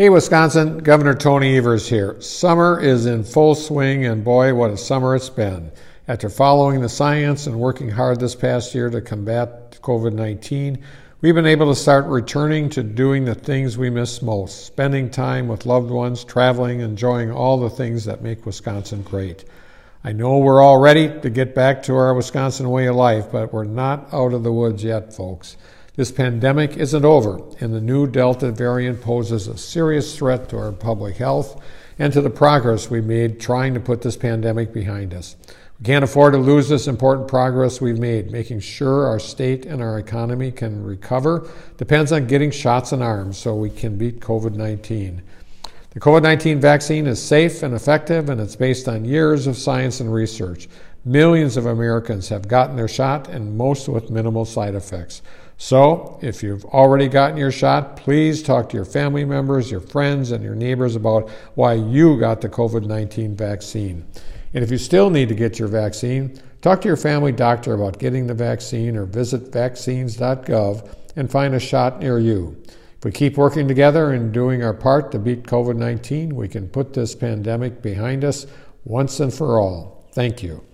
Hey, Wisconsin, Governor Tony Evers here. Summer is in full swing, and boy, what a summer it's been. After following the science and working hard this past year to combat COVID 19, we've been able to start returning to doing the things we miss most spending time with loved ones, traveling, enjoying all the things that make Wisconsin great. I know we're all ready to get back to our Wisconsin way of life, but we're not out of the woods yet, folks. This pandemic isn't over, and the new Delta variant poses a serious threat to our public health and to the progress we've made trying to put this pandemic behind us. We can't afford to lose this important progress we've made. Making sure our state and our economy can recover depends on getting shots in arms so we can beat COVID 19. The COVID 19 vaccine is safe and effective, and it's based on years of science and research. Millions of Americans have gotten their shot, and most with minimal side effects. So, if you've already gotten your shot, please talk to your family members, your friends, and your neighbors about why you got the COVID 19 vaccine. And if you still need to get your vaccine, talk to your family doctor about getting the vaccine or visit vaccines.gov and find a shot near you. If we keep working together and doing our part to beat COVID 19, we can put this pandemic behind us once and for all. Thank you.